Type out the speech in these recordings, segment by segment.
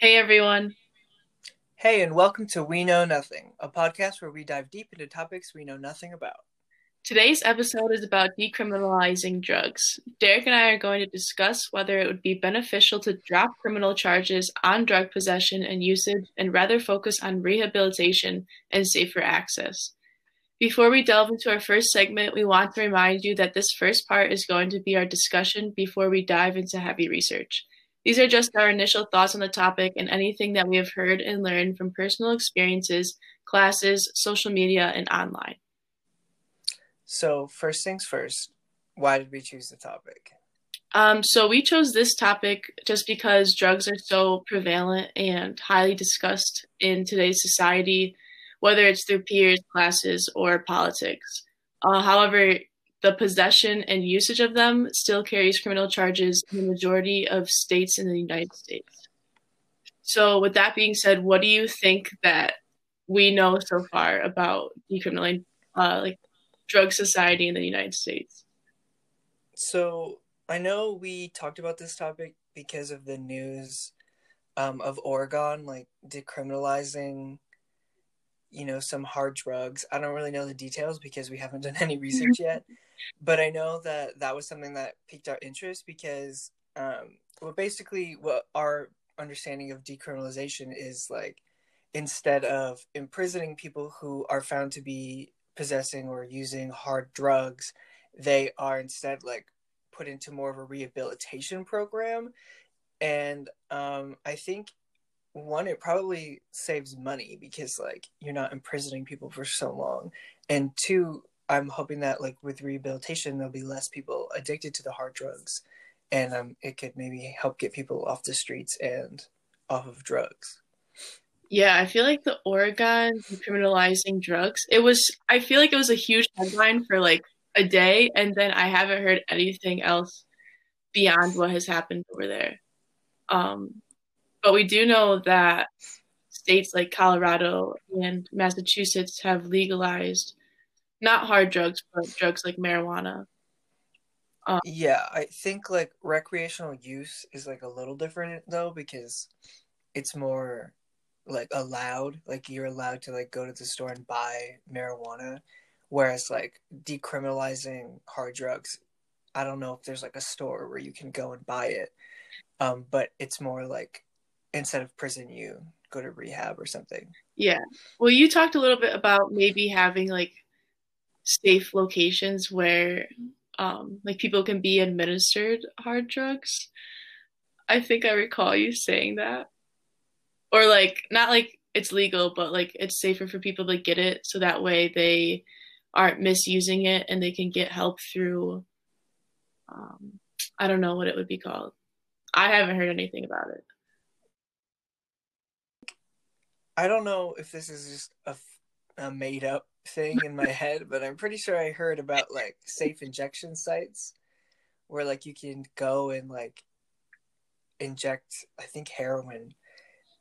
Hey everyone. Hey, and welcome to We Know Nothing, a podcast where we dive deep into topics we know nothing about. Today's episode is about decriminalizing drugs. Derek and I are going to discuss whether it would be beneficial to drop criminal charges on drug possession and usage and rather focus on rehabilitation and safer access. Before we delve into our first segment, we want to remind you that this first part is going to be our discussion before we dive into heavy research. These are just our initial thoughts on the topic and anything that we have heard and learned from personal experiences, classes, social media, and online. So, first things first, why did we choose the topic? Um, so, we chose this topic just because drugs are so prevalent and highly discussed in today's society, whether it's through peers, classes, or politics. Uh, however, the possession and usage of them still carries criminal charges in the majority of states in the United States. So, with that being said, what do you think that we know so far about decriminalizing, uh, like drug society in the United States? So I know we talked about this topic because of the news um, of Oregon, like decriminalizing, you know, some hard drugs. I don't really know the details because we haven't done any research yet, but I know that that was something that piqued our interest because, um, well, basically, what our understanding of decriminalization is like, instead of imprisoning people who are found to be possessing or using hard drugs, they are instead like put into more of a rehabilitation program. And um, I think one, it probably saves money because like you're not imprisoning people for so long. And two, I'm hoping that like with rehabilitation, there'll be less people addicted to the hard drugs, and um, it could maybe help get people off the streets and off of drugs. Yeah, I feel like the Oregon decriminalizing drugs, it was, I feel like it was a huge headline for like a day, and then I haven't heard anything else beyond what has happened over there. Um, but we do know that states like Colorado and Massachusetts have legalized not hard drugs, but drugs like marijuana. Um, yeah, I think like recreational use is like a little different though because it's more like allowed like you're allowed to like go to the store and buy marijuana whereas like decriminalizing hard drugs i don't know if there's like a store where you can go and buy it um but it's more like instead of prison you go to rehab or something yeah well you talked a little bit about maybe having like safe locations where um like people can be administered hard drugs i think i recall you saying that or like not like it's legal, but like it's safer for people to get it so that way they aren't misusing it and they can get help through um, I don't know what it would be called. I haven't heard anything about it. I don't know if this is just a, a made up thing in my head, but I'm pretty sure I heard about like safe injection sites where like you can go and like inject I think heroin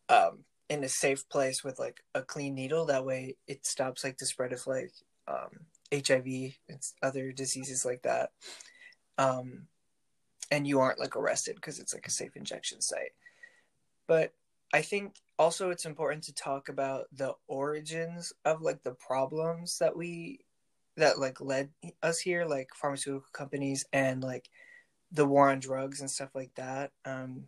um, in a safe place with like a clean needle. That way, it stops like the spread of like um, HIV and other diseases like that. Um, and you aren't like arrested because it's like a safe injection site. But I think also it's important to talk about the origins of like the problems that we that like led us here, like pharmaceutical companies and like the war on drugs and stuff like that. Um,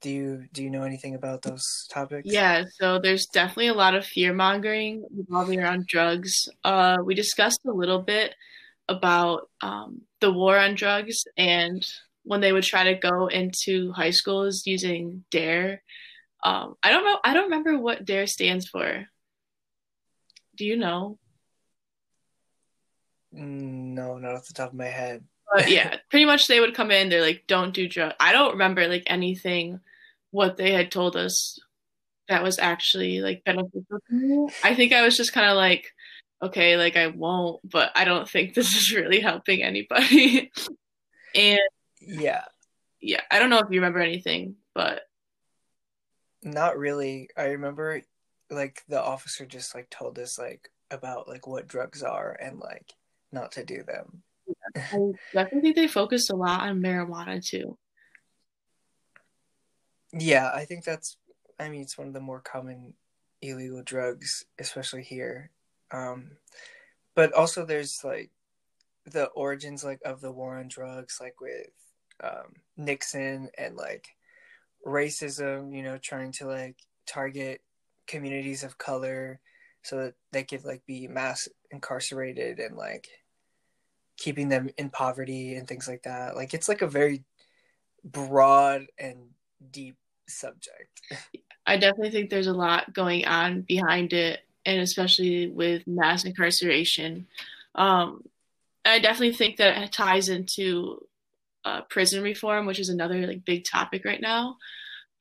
do you do you know anything about those topics? Yeah, so there's definitely a lot of fear mongering revolving around drugs. Uh, we discussed a little bit about um, the war on drugs and when they would try to go into high schools using Dare. Um, I don't know. I don't remember what Dare stands for. Do you know? No, not off the top of my head. But yeah, pretty much they would come in. They're like, "Don't do drugs." I don't remember like anything what they had told us that was actually like beneficial. I think I was just kind of like, okay, like I won't, but I don't think this is really helping anybody. and yeah, yeah, I don't know if you remember anything, but not really. I remember like the officer just like told us like about like what drugs are and like not to do them. I definitely think they focused a lot on marijuana too. Yeah, I think that's I mean, it's one of the more common illegal drugs, especially here. Um, but also, there's like the origins like of the war on drugs, like with um, Nixon and like racism. You know, trying to like target communities of color so that they could like be mass incarcerated and like keeping them in poverty and things like that. Like it's like a very broad and deep subject. I definitely think there's a lot going on behind it, and especially with mass incarceration. Um, I definitely think that it ties into uh, prison reform, which is another like big topic right now.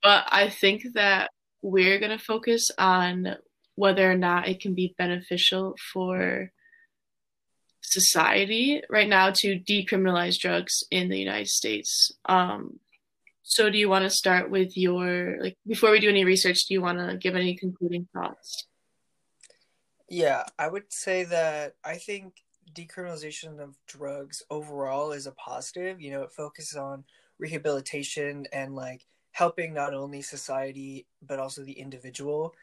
But I think that we're going to focus on whether or not it can be beneficial for society right now to decriminalize drugs in the United States. Um, so, do you want to start with your like before we do any research? Do you want to give any concluding thoughts? Yeah, I would say that I think decriminalization of drugs overall is a positive. You know, it focuses on rehabilitation and like helping not only society but also the individual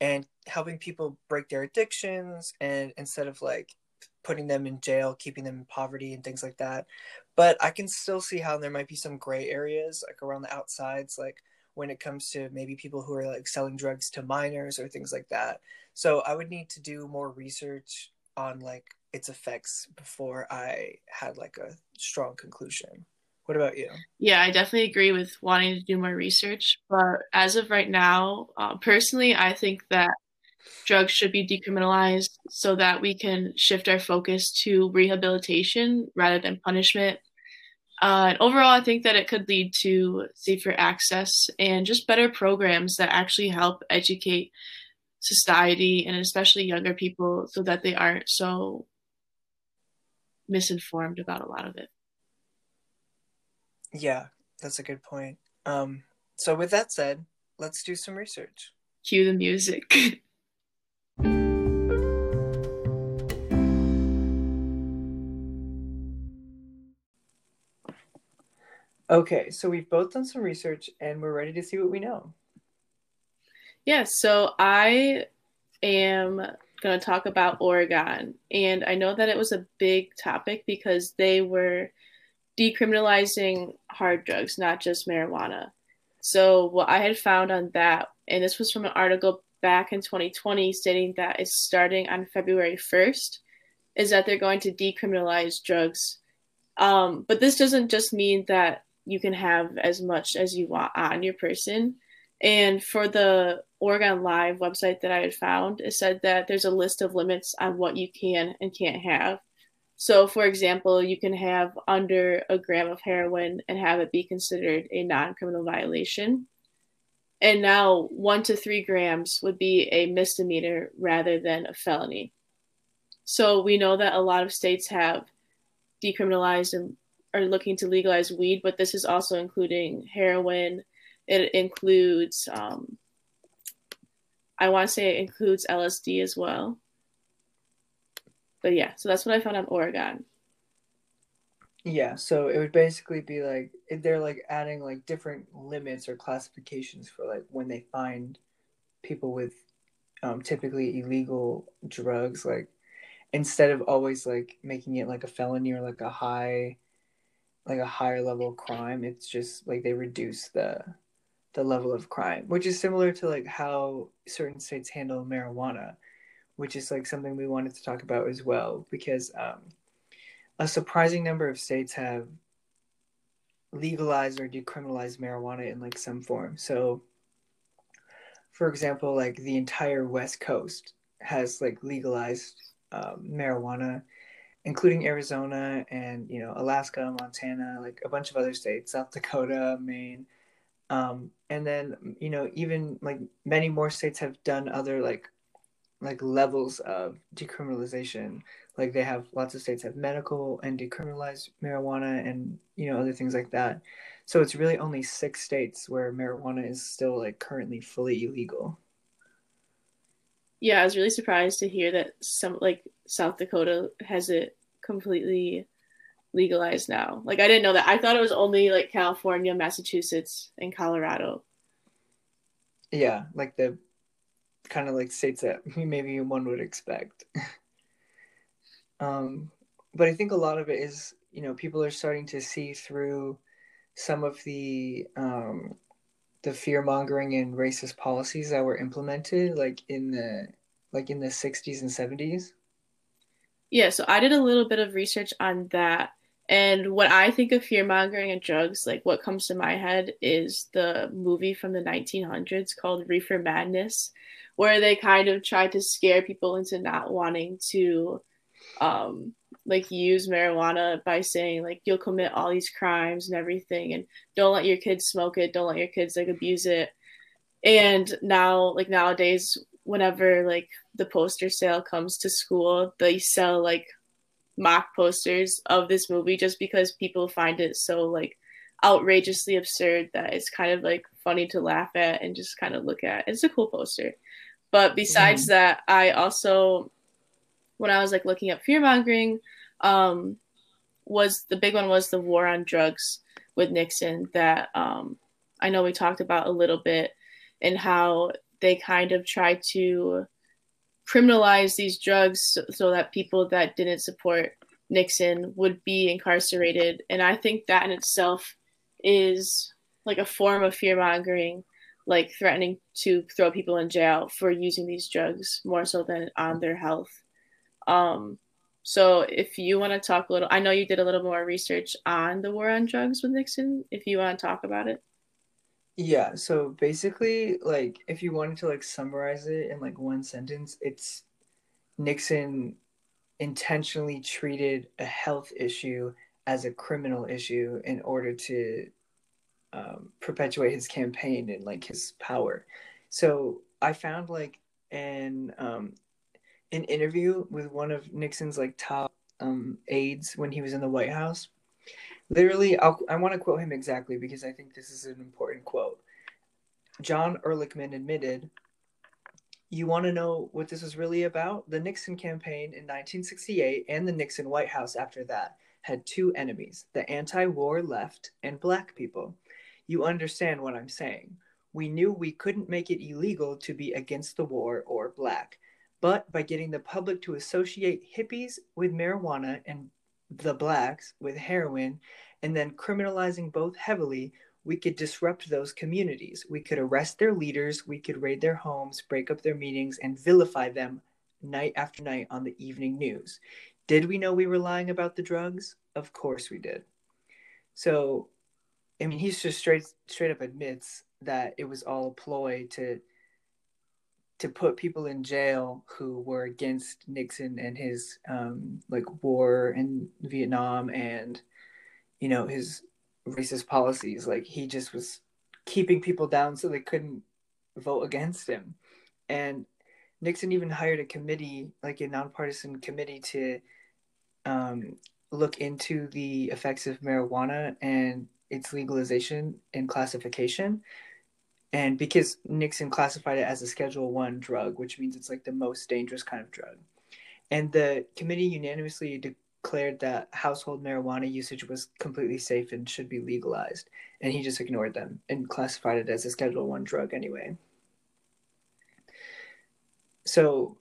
and helping people break their addictions and instead of like putting them in jail keeping them in poverty and things like that but i can still see how there might be some gray areas like around the outsides like when it comes to maybe people who are like selling drugs to minors or things like that so i would need to do more research on like its effects before i had like a strong conclusion what about you? Yeah, I definitely agree with wanting to do more research. But as of right now, uh, personally, I think that drugs should be decriminalized so that we can shift our focus to rehabilitation rather than punishment. Uh, and overall, I think that it could lead to safer access and just better programs that actually help educate society and especially younger people so that they aren't so misinformed about a lot of it. Yeah, that's a good point. Um, so with that said, let's do some research. Cue the music. okay, so we've both done some research and we're ready to see what we know. Yeah, so I am going to talk about Oregon. And I know that it was a big topic because they were decriminalizing hard drugs, not just marijuana. So, what I had found on that, and this was from an article back in 2020 stating that it's starting on February 1st, is that they're going to decriminalize drugs. Um, but this doesn't just mean that you can have as much as you want on your person. And for the Oregon Live website that I had found, it said that there's a list of limits on what you can and can't have. So, for example, you can have under a gram of heroin and have it be considered a non criminal violation. And now, one to three grams would be a misdemeanor rather than a felony. So, we know that a lot of states have decriminalized and are looking to legalize weed, but this is also including heroin. It includes, um, I want to say it includes LSD as well but yeah, so that's what I found on Oregon. Yeah, so it would basically be like they're like adding like different limits or classifications for like when they find people with um, typically illegal drugs, like instead of always like making it like a felony or like a high, like a higher level crime, it's just like they reduce the the level of crime, which is similar to like how certain states handle marijuana which is like something we wanted to talk about as well, because um, a surprising number of states have legalized or decriminalized marijuana in like some form. So, for example, like the entire West Coast has like legalized um, marijuana, including Arizona and you know Alaska, Montana, like a bunch of other states, South Dakota, Maine. Um, and then you know even like many more states have done other like like levels of decriminalization. Like they have lots of states have medical and decriminalized marijuana and you know other things like that. So it's really only six states where marijuana is still like currently fully illegal. Yeah, I was really surprised to hear that some like South Dakota has it completely legalized now. Like I didn't know that. I thought it was only like California, Massachusetts, and Colorado. Yeah, like the kind of like states that maybe one would expect. um, but I think a lot of it is, you know, people are starting to see through some of the um, the fear mongering and racist policies that were implemented, like in the like in the '60s and '70s. Yeah, so I did a little bit of research on that. And what I think of fear mongering and drugs, like what comes to my head is the movie from the 1900s called Reefer Madness, where they kind of tried to scare people into not wanting to um, like use marijuana by saying like you'll commit all these crimes and everything and don't let your kids smoke it don't let your kids like abuse it. And now like nowadays whenever like the poster sale comes to school they sell like mock posters of this movie just because people find it so like outrageously absurd that it's kind of like funny to laugh at and just kind of look at. It's a cool poster. But besides mm. that, I also when I was like looking up fear mongering, um, was the big one was the war on drugs with Nixon that um, I know we talked about a little bit and how they kind of tried to criminalize these drugs so, so, that people that didn't support Nixon would be incarcerated. And I think that in itself is like a form of fear mongering, like threatening to throw people in jail for using these drugs more so than on their health. Um, so if you want to talk a little, I know you did a little more research on the war on drugs with Nixon. If you want to talk about it. Yeah, so basically, like, if you wanted to like summarize it in like one sentence, it's Nixon intentionally treated a health issue as a criminal issue in order to um, perpetuate his campaign and like his power. So I found like an um, an interview with one of Nixon's like top um, aides when he was in the White House Literally, I'll, i want to quote him exactly because I think this is an important quote. John Ehrlichman admitted, You want to know what this was really about? The Nixon campaign in 1968 and the Nixon White House after that had two enemies the anti war left and black people. You understand what I'm saying. We knew we couldn't make it illegal to be against the war or black. But by getting the public to associate hippies with marijuana and the blacks with heroin and then criminalizing both heavily, we could disrupt those communities. We could arrest their leaders, we could raid their homes, break up their meetings, and vilify them night after night on the evening news. Did we know we were lying about the drugs? Of course we did. So, I mean, he's just straight straight up admits that it was all a ploy to to put people in jail who were against Nixon and his um, like war in Vietnam and you know his racist policies. Like he just was keeping people down so they couldn't vote against him. And Nixon even hired a committee, like a nonpartisan committee, to um, look into the effects of marijuana and its legalization and classification and because Nixon classified it as a Schedule One drug, which means it's like the most dangerous kind of drug, and the committee unanimously declared that household marijuana usage was completely safe and should be legalized, and he just ignored them and classified it as a Schedule One drug anyway. So,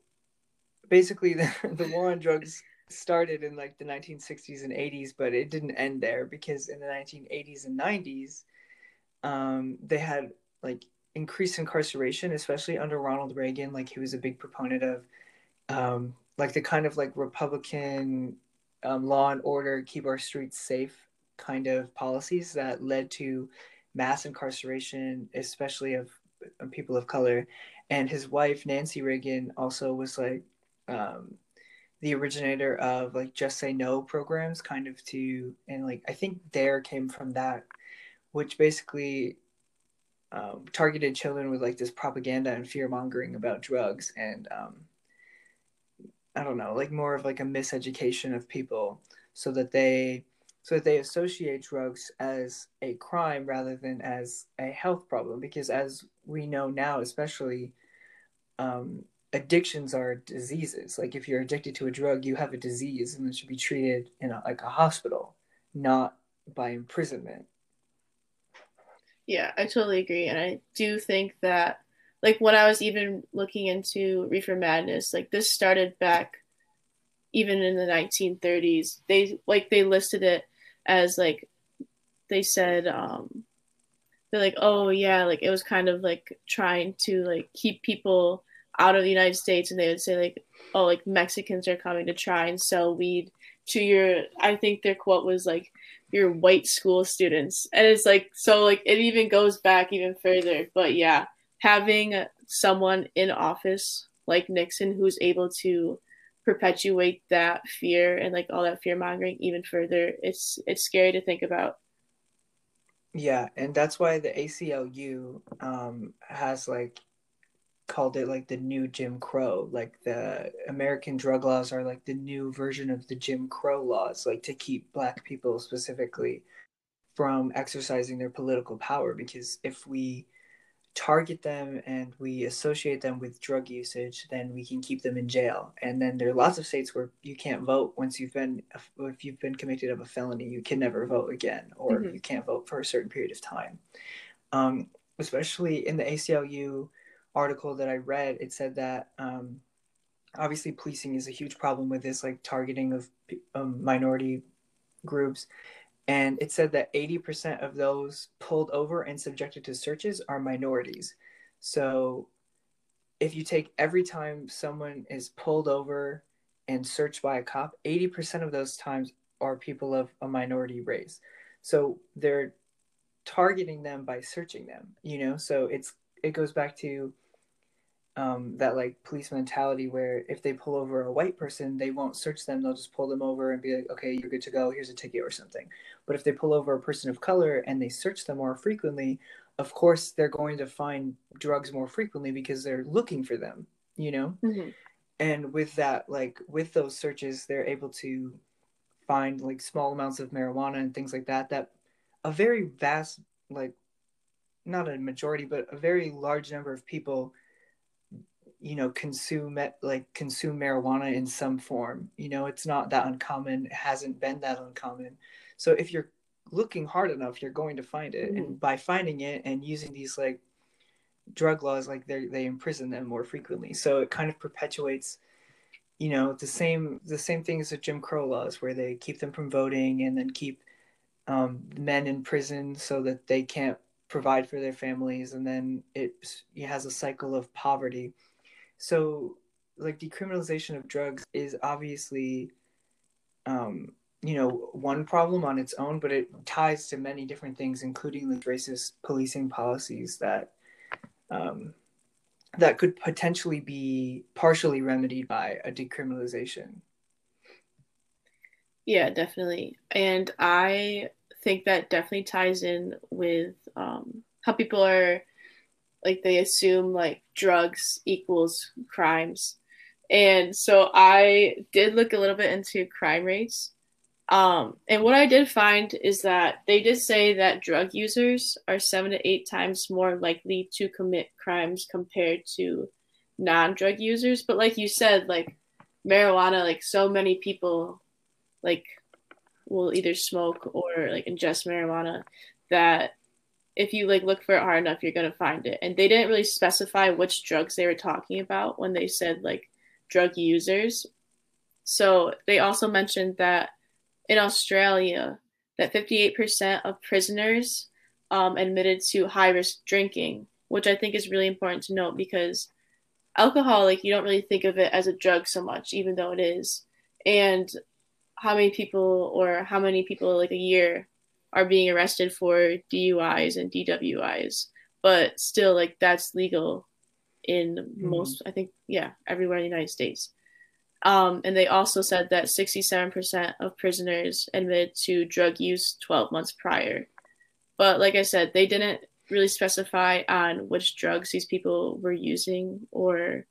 basically, the, the war on drugs started in like the 1960s and 80s, but it didn't end there because in the 1980s and 90s, um, they had like increased incarceration, especially under Ronald Reagan. Like he was a big proponent of um, like the kind of like Republican um, law and order, keep our streets safe kind of policies that led to mass incarceration, especially of, of people of color. And his wife, Nancy Reagan, also was like um, the originator of like Just Say No programs, kind of to, and like I think there came from that, which basically um, targeted children with like this propaganda and fear mongering about drugs and um, I don't know, like more of like a miseducation of people so that they so that they associate drugs as a crime rather than as a health problem. Because as we know now especially um, addictions are diseases. Like if you're addicted to a drug you have a disease and it should be treated in a, like a hospital not by imprisonment yeah, I totally agree. And I do think that like when I was even looking into reefer madness, like this started back even in the 1930s. They like they listed it as like they said um they're like oh yeah like it was kind of like trying to like keep people out of the United States and they would say like oh like Mexicans are coming to try and sell weed to your I think their quote was like your white school students. And it's like so like it even goes back even further. But yeah having someone in office like Nixon who's able to perpetuate that fear and like all that fear mongering even further it's it's scary to think about. Yeah and that's why the aclu um has like called it like the new jim crow like the american drug laws are like the new version of the jim crow laws like to keep black people specifically from exercising their political power because if we target them and we associate them with drug usage, then we can keep them in jail. And then there are lots of states where you can't vote once you've been if you've been convicted of a felony, you can never vote again, or mm-hmm. you can't vote for a certain period of time. Um, especially in the ACLU article that I read, it said that um, obviously policing is a huge problem with this like targeting of um, minority groups and it said that 80% of those pulled over and subjected to searches are minorities. So if you take every time someone is pulled over and searched by a cop, 80% of those times are people of a minority race. So they're targeting them by searching them, you know? So it's it goes back to um, that like police mentality where if they pull over a white person, they won't search them. They'll just pull them over and be like, okay, you're good to go. Here's a ticket or something. But if they pull over a person of color and they search them more frequently, of course they're going to find drugs more frequently because they're looking for them, you know? Mm-hmm. And with that, like with those searches, they're able to find like small amounts of marijuana and things like that, that a very vast, like, not a majority, but a very large number of people you know consume like consume marijuana in some form. You know it's not that uncommon. It hasn't been that uncommon. So if you're looking hard enough you're going to find it. Mm-hmm. and by finding it and using these like drug laws like they they imprison them more frequently. So it kind of perpetuates you know the same the same thing as the jim crow laws where they keep them from voting and then keep um, men in prison so that they can't provide for their families. And then it, it has a cycle of poverty so like decriminalization of drugs is obviously um, you know one problem on its own but it ties to many different things including the racist policing policies that um, that could potentially be partially remedied by a decriminalization. Yeah definitely. And i think that definitely ties in with um, how people are like they assume like drugs equals crimes. And so i did look a little bit into crime rates. Um, and what i did find is that they did say that drug users are seven to eight times more likely to commit crimes compared to non-drug users. But like you said like marijuana like so many people like will either smoke or like ingest marijuana that if you like look for it hard enough, you're gonna find it. And they didn't really specify which drugs they were talking about when they said like drug users. So they also mentioned that in Australia, that 58% of prisoners um, admitted to high risk drinking, which I think is really important to note because alcohol, like you don't really think of it as a drug so much, even though it is. And how many people or how many people like a year are being arrested for DUIs and DWIs, but still, like that's legal in mm-hmm. most, I think, yeah, everywhere in the United States. Um, and they also said that 67% of prisoners admitted to drug use 12 months prior. But like I said, they didn't really specify on which drugs these people were using or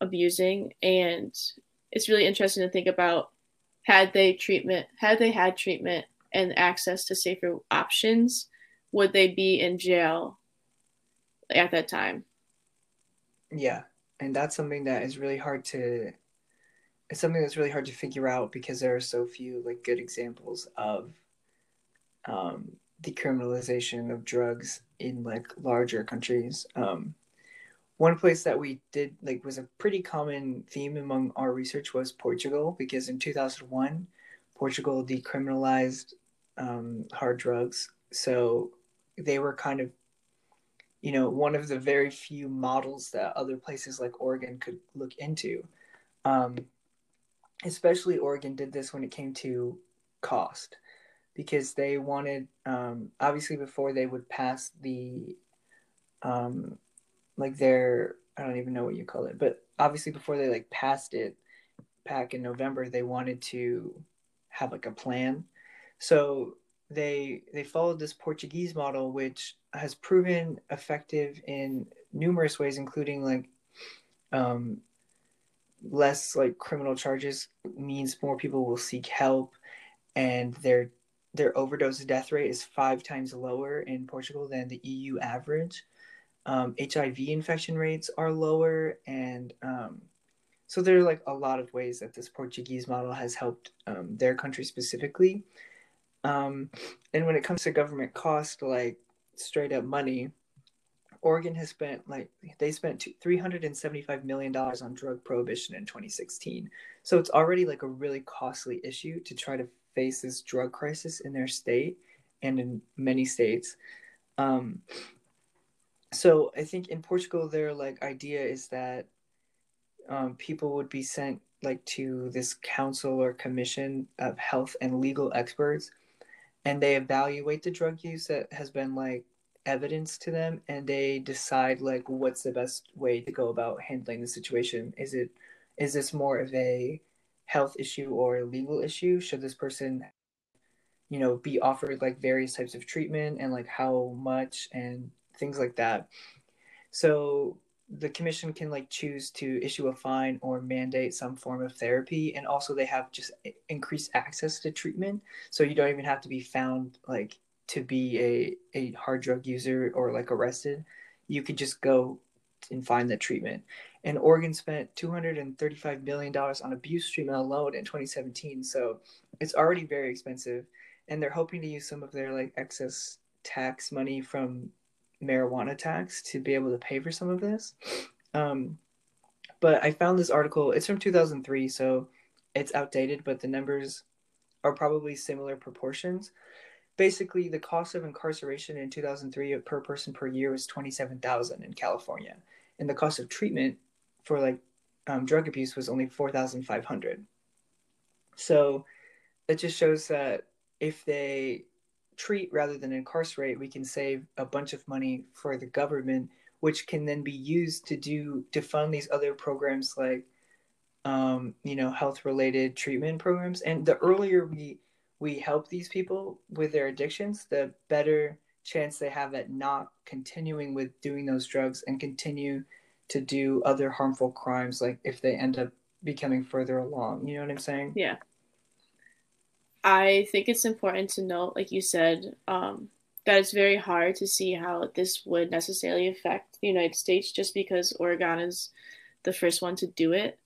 abusing. And it's really interesting to think about had they treatment, had they had treatment and access to safer options, would they be in jail at that time? Yeah, and that's something that is really hard to. It's something that's really hard to figure out because there are so few like good examples of um, decriminalization of drugs in like larger countries. Um, one place that we did like was a pretty common theme among our research was Portugal because in 2001 Portugal decriminalized um, hard drugs so they were kind of you know one of the very few models that other places like Oregon could look into um, especially Oregon did this when it came to cost because they wanted um, obviously before they would pass the um, like their I don't even know what you call it, but obviously before they like passed it back in November, they wanted to have like a plan. So they they followed this Portuguese model, which has proven effective in numerous ways, including like um, less like criminal charges means more people will seek help, and their their overdose death rate is five times lower in Portugal than the EU average. Um, HIV infection rates are lower, and um, so there are like a lot of ways that this Portuguese model has helped um, their country specifically. Um, and when it comes to government cost, like straight up money, Oregon has spent like they spent three hundred and seventy five million dollars on drug prohibition in twenty sixteen. So it's already like a really costly issue to try to face this drug crisis in their state and in many states. Um, so I think in Portugal, their like idea is that um, people would be sent like to this council or commission of health and legal experts, and they evaluate the drug use that has been like evidence to them, and they decide like what's the best way to go about handling the situation. Is it is this more of a health issue or a legal issue? Should this person you know be offered like various types of treatment and like how much and things like that. So the commission can like choose to issue a fine or mandate some form of therapy and also they have just increased access to treatment. So you don't even have to be found like to be a, a hard drug user or like arrested. You could just go and find the treatment. And oregon spent 235 million dollars on abuse treatment alone in 2017 so it's already very expensive. And they're hoping to use some of their like excess tax money from marijuana tax to be able to pay for some of this. Um, but I found this article. It's from 2003, so it's outdated, but the numbers are probably similar proportions. Basically, the cost of incarceration in 2003 per person per year was 27,000 in California, and the cost of treatment for like um, drug abuse was only 4,500. So it just shows that if they treat rather than incarcerate, we can save a bunch of money for the government, which can then be used to do to fund these other programs like, um, you know, health related treatment programs. And the earlier we we help these people with their addictions, the better chance they have at not continuing with doing those drugs and continue to do other harmful crimes, like if they end up becoming further along. You know what I'm saying? Yeah. I think it's important to note, like you said, um, that it's very hard to see how this would necessarily affect the United States just because Oregon is the first one to do it.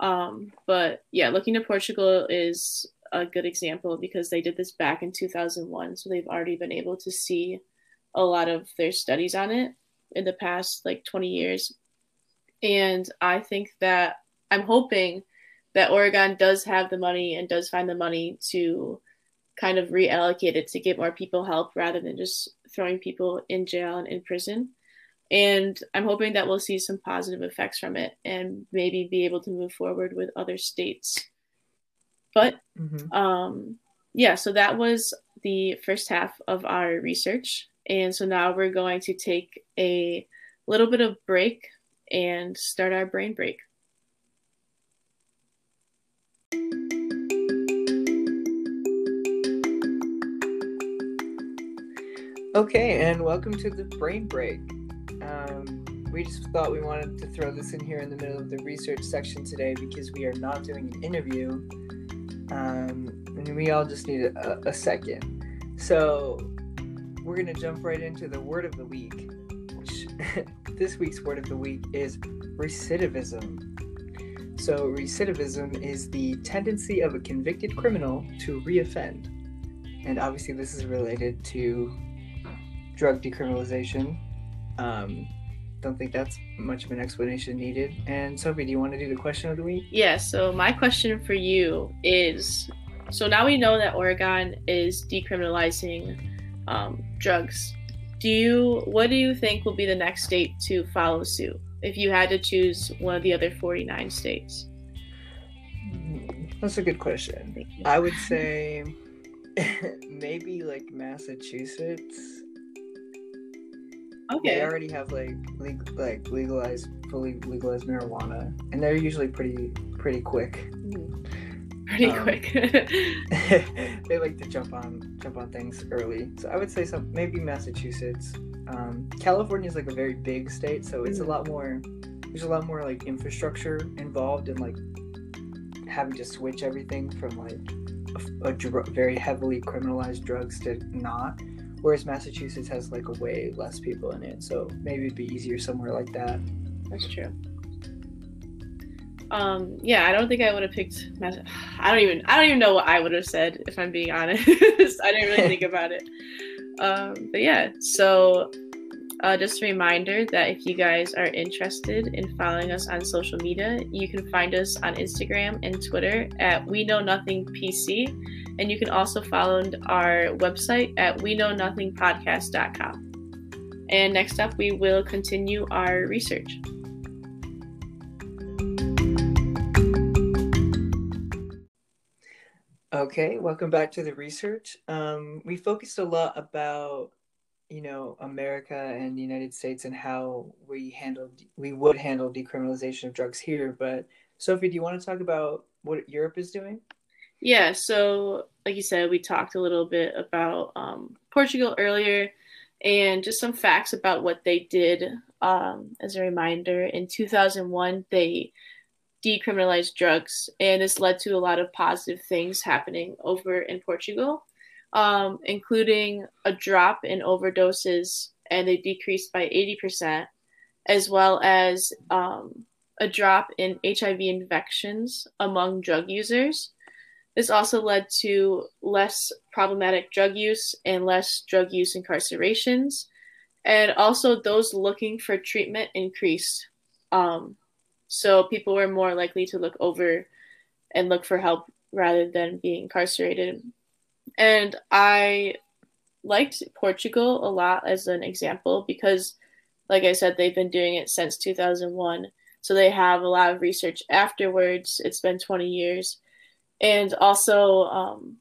Um, but yeah, looking to Portugal is a good example because they did this back in 2001. So they've already been able to see a lot of their studies on it in the past like 20 years. And I think that I'm hoping that Oregon does have the money and does find the money to kind of reallocate it to get more people help rather than just throwing people in jail and in prison. And I'm hoping that we'll see some positive effects from it and maybe be able to move forward with other states. But mm-hmm. um, yeah, so that was the first half of our research. And so now we're going to take a little bit of break and start our brain break. Okay, and welcome to the brain break. Um, we just thought we wanted to throw this in here in the middle of the research section today because we are not doing an interview. Um, and we all just need a, a second. So we're going to jump right into the word of the week, which this week's word of the week is recidivism. So, recidivism is the tendency of a convicted criminal to reoffend. And obviously, this is related to drug decriminalization. Um, don't think that's much of an explanation needed. And Sophie, do you want to do the question of the week? Yeah. So my question for you is: so now we know that Oregon is decriminalizing um, drugs. Do you what do you think will be the next state to follow suit if you had to choose one of the other 49 states? That's a good question. I would say maybe like Massachusetts. Okay. They already have like legal, like legalized fully legalized marijuana, and they're usually pretty pretty quick. Mm-hmm. Pretty um, quick. they like to jump on jump on things early, so I would say some maybe Massachusetts. Um, California is like a very big state, so it's a lot more. There's a lot more like infrastructure involved in like having to switch everything from like a, a dr- very heavily criminalized drugs to not. Whereas Massachusetts has like a way less people in it, so maybe it'd be easier somewhere like that. That's true. Um, yeah, I don't think I would have picked. I don't even. I don't even know what I would have said if I'm being honest. I didn't really think about it. Um, but yeah, so uh, just a reminder that if you guys are interested in following us on social media, you can find us on Instagram and Twitter at We Know Nothing PC, and you can also follow our website at We Know Nothing Podcast.com. And next up, we will continue our research. Okay, welcome back to the research. Um, we focused a lot about you know America and the United States and how we handled we would handle decriminalization of drugs here. But Sophie, do you want to talk about what Europe is doing? Yeah. So, like you said, we talked a little bit about um, Portugal earlier, and just some facts about what they did. Um, as a reminder, in 2001, they decriminalized drugs, and this led to a lot of positive things happening over in Portugal um, including a drop in overdoses, and they decreased by 80%, as well as um, a drop in HIV infections among drug users. This also led to less problematic drug use and less drug use incarcerations. And also, those looking for treatment increased. Um, so, people were more likely to look over and look for help rather than being incarcerated and I liked Portugal a lot as an example because, like I said, they've been doing it since 2001. So they have a lot of research afterwards. It's been 20 years. And also, um,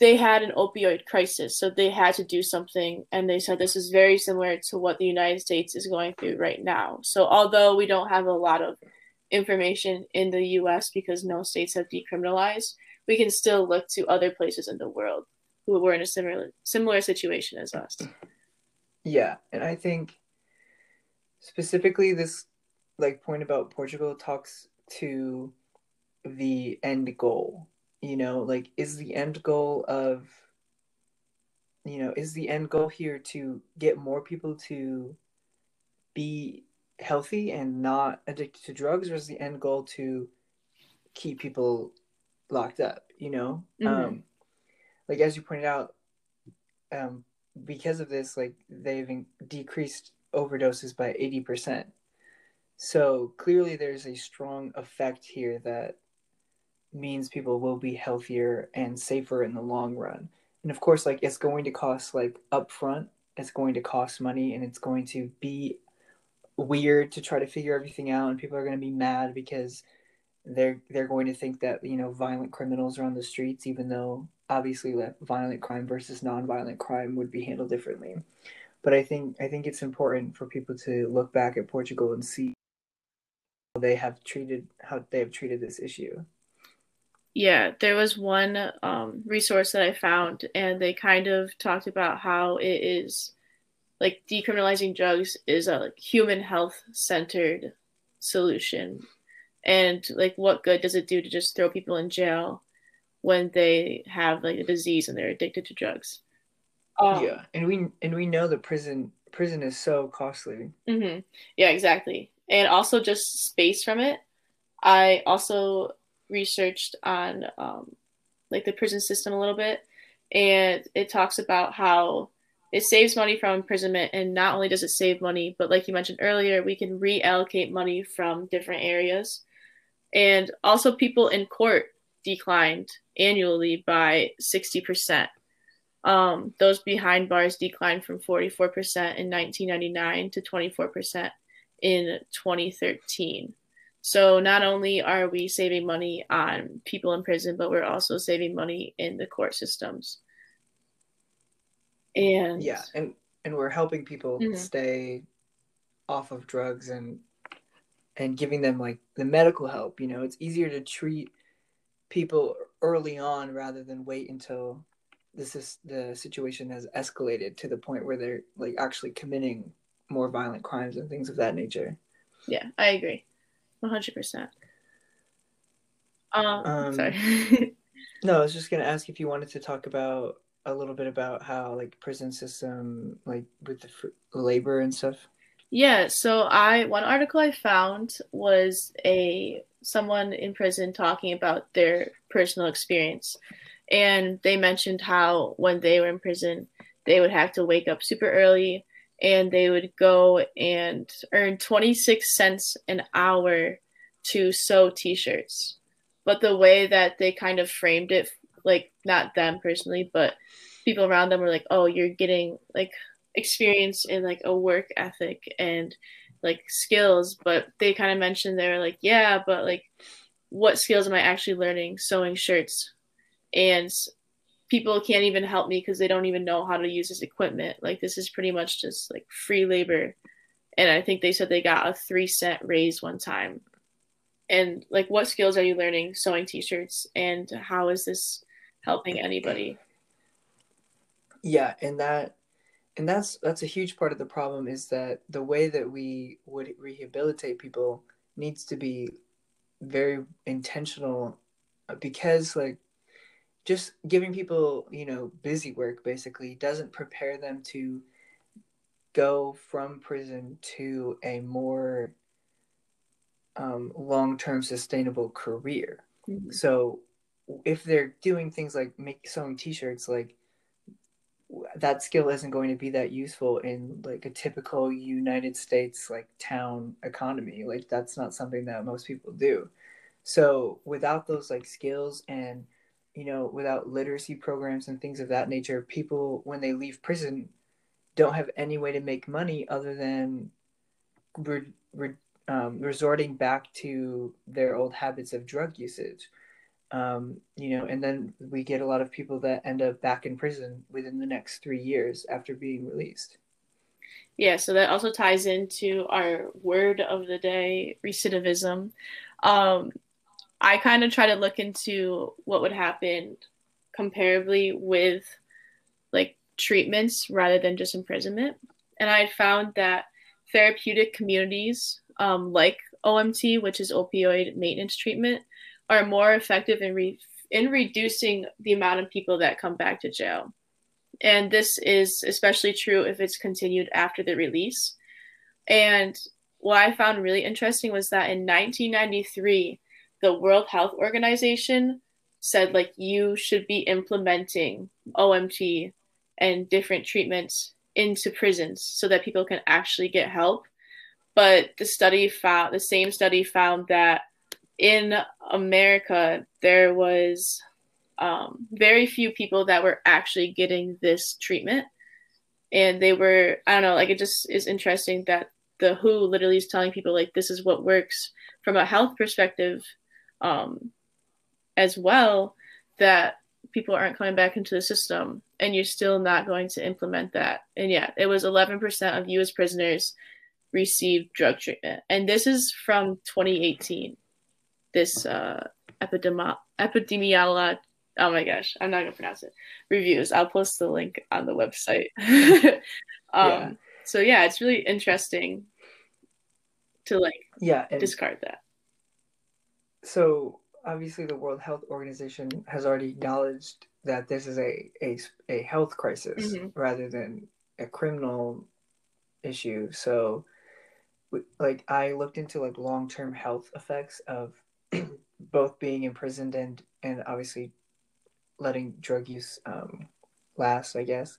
they had an opioid crisis. So they had to do something. And they said this is very similar to what the United States is going through right now. So although we don't have a lot of information in the US because no states have decriminalized, we can still look to other places in the world who were in a similar similar situation as us. Yeah, and I think specifically this like point about Portugal talks to the end goal. You know, like is the end goal of you know, is the end goal here to get more people to be healthy and not addicted to drugs or is the end goal to keep people locked up, you know? Mm-hmm. Um, like as you pointed out, um, because of this, like they've decreased overdoses by 80%. So clearly there's a strong effect here that means people will be healthier and safer in the long run. And of course, like it's going to cost like upfront, it's going to cost money and it's going to be weird to try to figure everything out and people are going to be mad because they're they're going to think that you know violent criminals are on the streets, even though obviously like violent crime versus non-violent crime would be handled differently. But I think I think it's important for people to look back at Portugal and see how they have treated how they have treated this issue. Yeah, there was one um, resource that I found, and they kind of talked about how it is like decriminalizing drugs is a like, human health centered solution. And like what good does it do to just throw people in jail when they have like a disease and they're addicted to drugs? Um, yeah and we and we know that prison prison is so costly. Mm-hmm. yeah exactly. And also just space from it. I also researched on um, like the prison system a little bit and it talks about how it saves money from imprisonment, and not only does it save money, but like you mentioned earlier, we can reallocate money from different areas. And also, people in court declined annually by 60%. Um, those behind bars declined from 44% in 1999 to 24% in 2013. So not only are we saving money on people in prison, but we're also saving money in the court systems. And yeah, and and we're helping people mm-hmm. stay off of drugs and and giving them like the medical help. You know, it's easier to treat people early on rather than wait until this is the situation has escalated to the point where they're like actually committing more violent crimes and things of that nature. Yeah, I agree. 100%. Um, um sorry. no, I was just going to ask if you wanted to talk about a little bit about how like prison system like with the fr- labor and stuff. Yeah, so I one article I found was a someone in prison talking about their personal experience. And they mentioned how when they were in prison, they would have to wake up super early and they would go and earn 26 cents an hour to sew t-shirts. But the way that they kind of framed it like not them personally, but people around them were like, "Oh, you're getting like experience in like a work ethic and like skills but they kind of mentioned they were like yeah but like what skills am i actually learning sewing shirts and people can't even help me because they don't even know how to use this equipment. Like this is pretty much just like free labor. And i think they said they got a three cent raise one time. And like what skills are you learning sewing t-shirts? And how is this helping anybody? Yeah and that and that's that's a huge part of the problem is that the way that we would rehabilitate people needs to be very intentional because like just giving people you know busy work basically doesn't prepare them to go from prison to a more um, long-term sustainable career mm-hmm. so if they're doing things like make sewing t-shirts like that skill isn't going to be that useful in like a typical United States like town economy. Like that's not something that most people do. So without those like skills and you know without literacy programs and things of that nature, people when they leave prison don't have any way to make money other than re- re- um, resorting back to their old habits of drug usage um, you know, and then we get a lot of people that end up back in prison within the next three years after being released. Yeah, so that also ties into our word of the day, recidivism. Um, I kind of try to look into what would happen comparably with like treatments rather than just imprisonment. And I found that therapeutic communities um, like OMT, which is opioid maintenance treatment, are more effective in re- in reducing the amount of people that come back to jail. And this is especially true if it's continued after the release. And what I found really interesting was that in 1993, the World Health Organization said like you should be implementing OMT and different treatments into prisons so that people can actually get help. But the study found the same study found that in America, there was um, very few people that were actually getting this treatment. And they were, I don't know, like it just is interesting that the WHO literally is telling people, like, this is what works from a health perspective um, as well, that people aren't coming back into the system and you're still not going to implement that. And yeah, it was 11% of US prisoners received drug treatment. And this is from 2018 this uh, epidemi- epidemiology. Oh my gosh, I'm not gonna pronounce it. Reviews. I'll post the link on the website. um, yeah. So yeah, it's really interesting to like yeah and discard that. So obviously, the World Health Organization has already acknowledged that this is a a, a health crisis mm-hmm. rather than a criminal issue. So like I looked into like long term health effects of both being imprisoned and and obviously letting drug use um, last, I guess.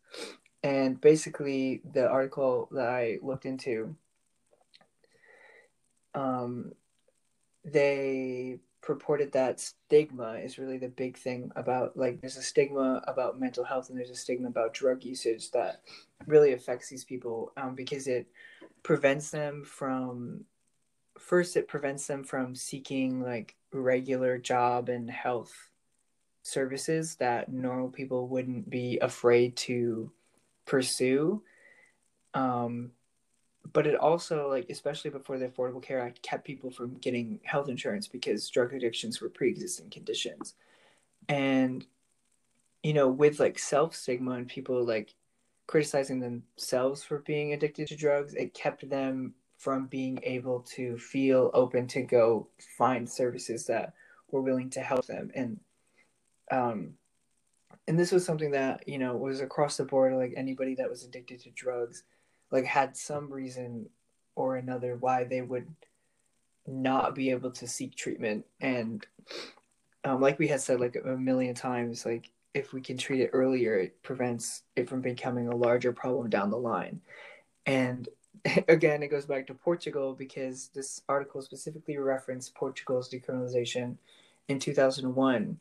and basically the article that I looked into, um, they purported that stigma is really the big thing about like there's a stigma about mental health and there's a stigma about drug usage that really affects these people um, because it prevents them from first it prevents them from seeking like regular job and health services that normal people wouldn't be afraid to pursue. Um, but it also like especially before the affordable care act kept people from getting health insurance because drug addictions were pre-existing conditions. And you know with like self stigma and people like criticizing themselves for being addicted to drugs it kept them from being able to feel open to go find services that were willing to help them. And um and this was something that you know was across the board like anybody that was addicted to drugs like had some reason or another why they would not be able to seek treatment. And um, like we had said like a million times like if we can treat it earlier it prevents it from becoming a larger problem down the line. And again it goes back to portugal because this article specifically referenced portugal's decriminalization in 2001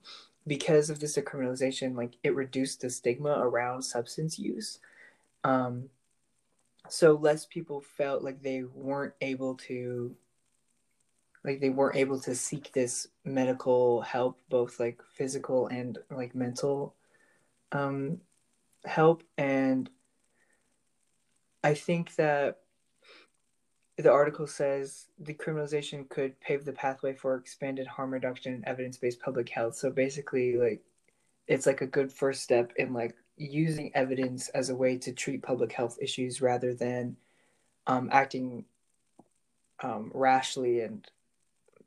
because of this decriminalization like it reduced the stigma around substance use. Um, so less people felt like they weren't able to like they weren't able to seek this medical help both like physical and like mental um help. And i think that the article says decriminalization could pave the pathway for expanded harm reduction and evidence-based public health. So basically like it's like a good first step in like using evidence as a way to treat public health issues rather than um, acting um, rashly and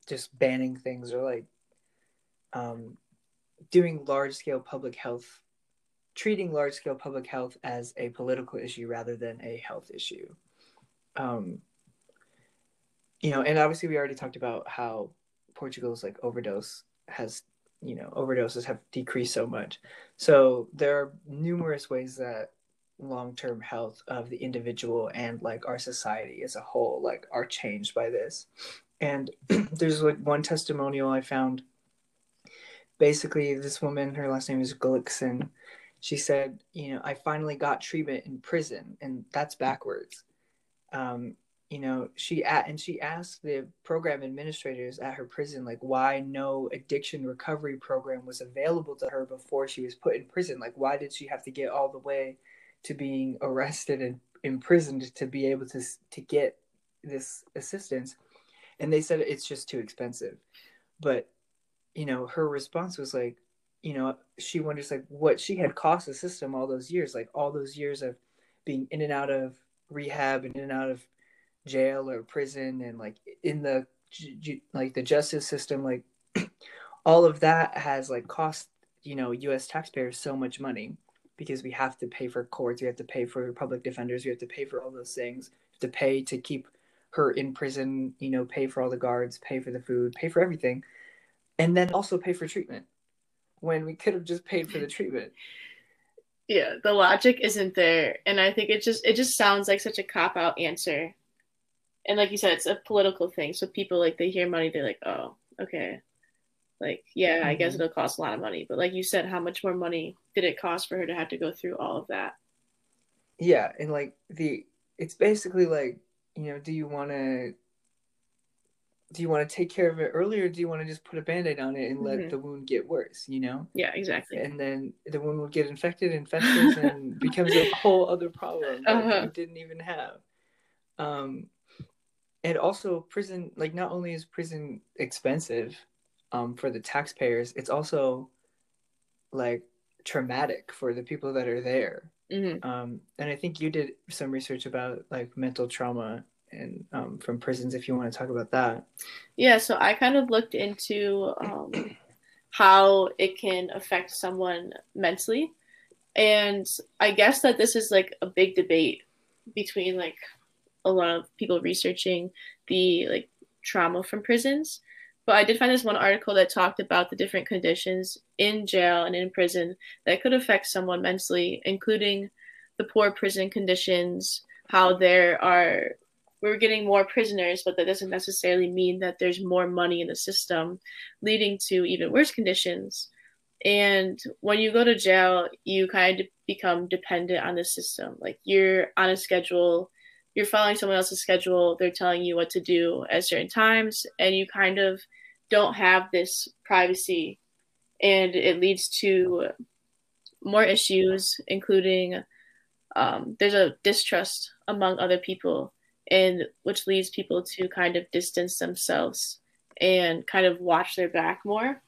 just banning things or like um, doing large scale public health, treating large scale public health as a political issue rather than a health issue. Um, you know, and obviously we already talked about how Portugal's like overdose has you know overdoses have decreased so much. So there are numerous ways that long-term health of the individual and like our society as a whole like are changed by this. And there's like one testimonial i found. Basically this woman her last name is Gullikson she said you know i finally got treatment in prison and that's backwards. Um, you know she at and she asked the program administrators at her prison like why no addiction recovery program was available to her before she was put in prison. Like why did she have to get all the way to being arrested and imprisoned to be able to to get this assistance? And they said it's just too expensive. But you know her response was like you know she wonders like what she had cost the system all those years like all those years of being in and out of rehab and in and out of jail or prison and like in the like the justice system like all of that has like cost you know us taxpayers so much money because we have to pay for courts we have to pay for public defenders we have to pay for all those things to pay to keep her in prison you know pay for all the guards pay for the food pay for everything and then also pay for treatment when we could have just paid for the treatment. Yeah the logic isn't there and i think it just it just sounds like such a cop out answer and like you said, it's a political thing. So people like they hear money, they're like, oh, okay, like yeah, mm-hmm. I guess mm-hmm. it'll cost a lot of money. But like you said, how much more money did it cost for her to have to go through all of that? Yeah, and like the it's basically like you know, do you want to do you want to take care of it earlier or do you want to just put a band-aid on it and let mm-hmm. the wound get worse you know yeah exactly and then the wound will get infected infections and becomes a whole other problem that uh-huh. you didn't even have um and also prison like not only is prison expensive um, for the taxpayers it's also like traumatic for the people that are there. Mm-hmm. um, and i think you did some research about like mental trauma and um, from prisons if you want to talk about that. Yeah so i kind of looked into um, how it can affect someone mentally. And i guess that this is like a big debate between like a lot of people researching the like trauma from prisons. But I did find this one article that talked about the different conditions in jail and in prison that could affect someone mentally, including the poor prison conditions, how there are we're getting more prisoners, but that doesn't necessarily mean that there's more money in the system, leading to even worse conditions. And when you go to jail, you kind of become dependent on the system. Like you're on a schedule, you're following someone else's schedule, they're telling you what to do at certain times, and you kind of don't have this privacy. And it leads to more issues, including um, there's a distrust among other people and which leads people to kind of distance themselves and kind of watch their back more.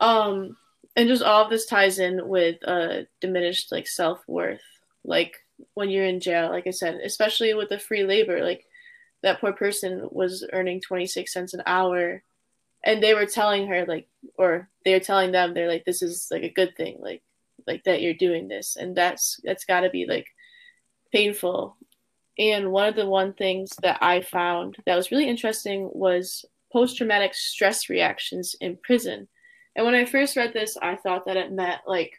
Um, and just all of this ties in with uh, diminished like self worth. Like when you're in jail, like I said, especially with the free labor, like that poor person was earning 26 cents an hour and they were telling her like or they were telling them they're like this is like a good thing like like that you're doing this and that's that's got to be like painful and one of the one things that I found that was really interesting was post traumatic stress reactions in prison. And when I first read this, I thought that it meant like,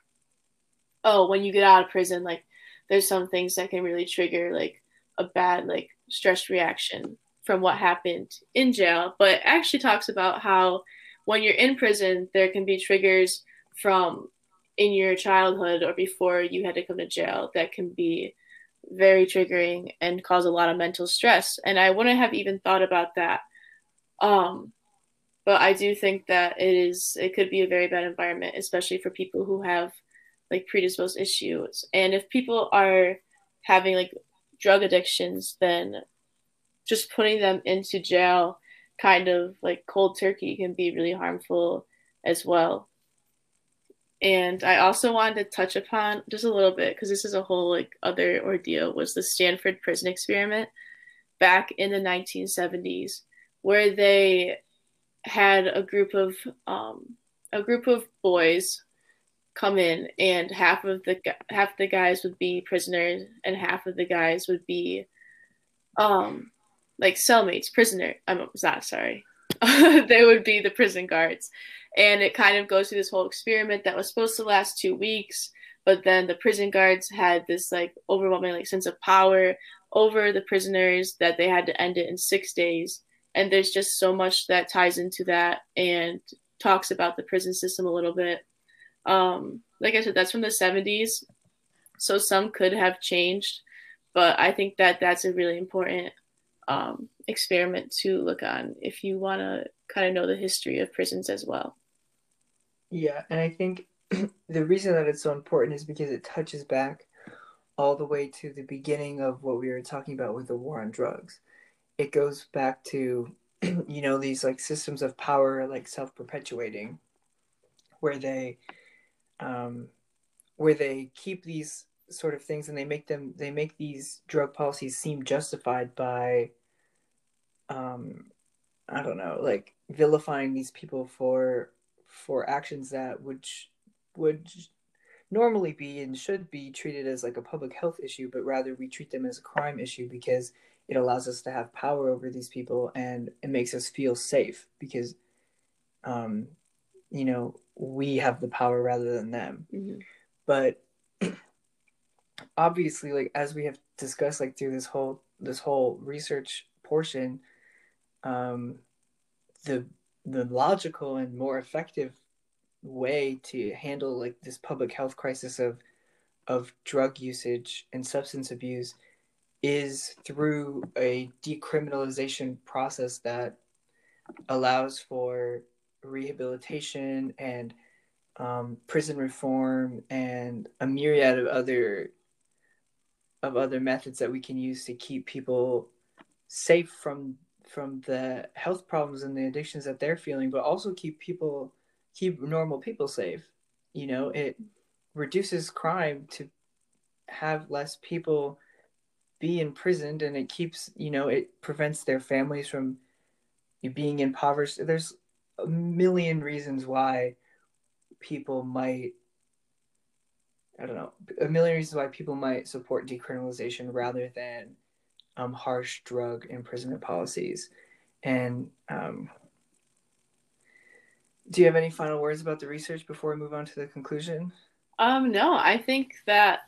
oh, when you get out of prison, like there's some things that can really trigger like a bad like stress reaction from what happened in jail. But actually talks about how when you're in prison, there can be triggers from in your childhood or before you had to come to jail that can be very triggering and cause a lot of mental stress. And I wouldn't have even thought about that. Um, but I do think that it is it could be a very bad environment, especially for people who have like predisposed issues. And if people are having like drug addictions, then just putting them into jail kind of like cold turkey can be really harmful as well. And I also wanted to touch upon just a little bit because this is a whole like other ordeal was the Stanford prison experiment back in the 1970s where they had a group of um, a group of boys come in and half of the half the guys would be prisoners and half of the guys would be um like cellmates prisoner I'm not sorry they would be the prison guards and it kind of goes through this whole experiment that was supposed to last two weeks, but then the prison guards had this like overwhelming like sense of power over the prisoners that they had to end it in six days. And there's just so much that ties into that and talks about the prison system a little bit. Um, like I said, that's from the 70s, so some could have changed, but I think that that's a really important um, experiment to look on if you want to kind of know the history of prisons as well. Yeah, and I think the reason that it's so important is because it touches back all the way to the beginning of what we were talking about with the war on drugs. It goes back to, you know, these like systems of power, like self perpetuating, where they, um, where they keep these sort of things and they make them, they make these drug policies seem justified by, um, I don't know, like vilifying these people for for actions that would would normally be and should be treated as like a public health issue, but rather we treat them as a crime issue because it allows us to have power over these people and it makes us feel safe because, um, you know, we have the power rather than them. Mm-hmm. But obviously, like as we have discussed, like through this whole this whole research portion, um, the the logical and more effective way to handle like this public health crisis of of drug usage and substance abuse is through a decriminalization process that allows for rehabilitation and um, prison reform and a myriad of other of other methods that we can use to keep people safe from from the health problems and the addictions that they're feeling, but also keep people keep normal people safe. You know, it reduces crime to have less people be imprisoned and it keeps, you know, it prevents their families from being impoverished. There's a million reasons why people might I don't know, a million reasons why people might support decriminalization rather than um, harsh drug imprisonment policies. And um, do you have any final words about the research before we move on to the conclusion? Um, no, I think that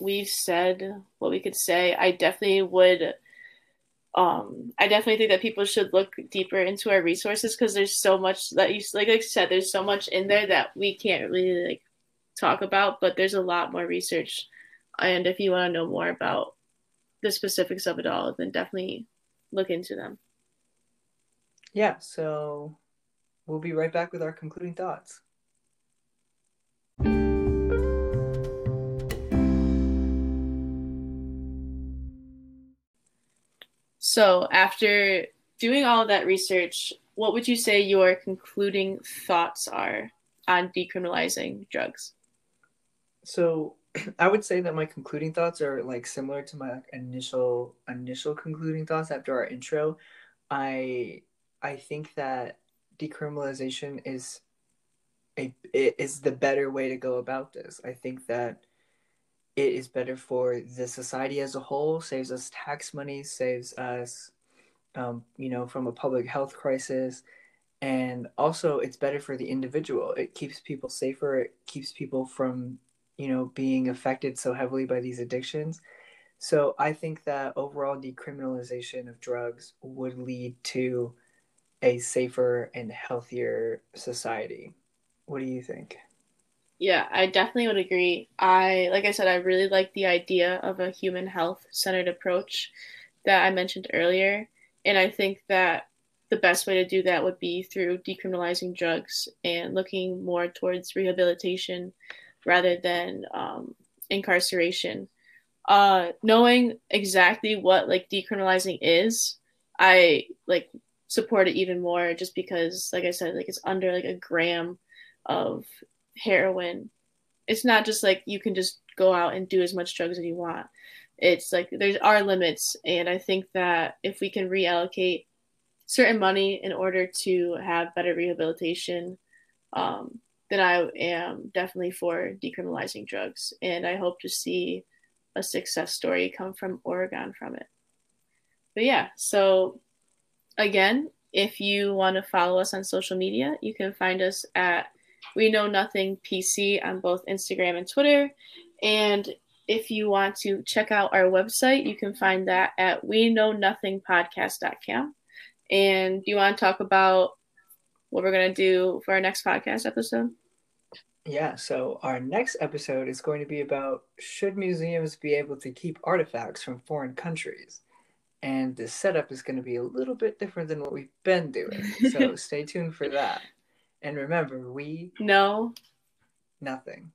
we've said what we could say. I definitely would um I definitely think that people should look deeper into our resources because there's so much that you like I said there's so much in there that we can't really like talk about, but there's a lot more research. And if you want to know more about the specifics of it all, then definitely look into them. Yeah, so we'll be right back with our concluding thoughts. So, after doing all of that research, what would you say your concluding thoughts are on decriminalizing drugs? So, I would say that my concluding thoughts are like similar to my initial initial concluding thoughts after our intro. I I think that decriminalization is a is the better way to go about this. I think that it is better for the society as a whole, saves us tax money, saves us, um, you know, from a public health crisis. And also, it's better for the individual. It keeps people safer. It keeps people from, you know, being affected so heavily by these addictions. So I think that overall decriminalization of drugs would lead to a safer and healthier society. What do you think? Yeah, I definitely would agree. I, like I said, I really like the idea of a human health centered approach that I mentioned earlier. And I think that the best way to do that would be through decriminalizing drugs and looking more towards rehabilitation rather than um, incarceration. Uh, knowing exactly what like decriminalizing is, I like support it even more just because, like I said, like it's under like a gram of heroin. It's not just like you can just go out and do as much drugs as you want. It's like there's are limits, and I think that if we can reallocate certain money in order to have better rehabilitation, um, then I am definitely for decriminalizing drugs, and I hope to see a success story come from Oregon from it. But yeah, so again, if you want to follow us on social media, you can find us at we Know Nothing PC on both Instagram and Twitter. And if you want to check out our website, you can find that at we know nothing podcast.com. And do you want to talk about what we're going to do for our next podcast episode? Yeah, so our next episode is going to be about should museums be able to keep artifacts from foreign countries? And the setup is going to be a little bit different than what we've been doing. So stay tuned for that. And remember, we know nothing.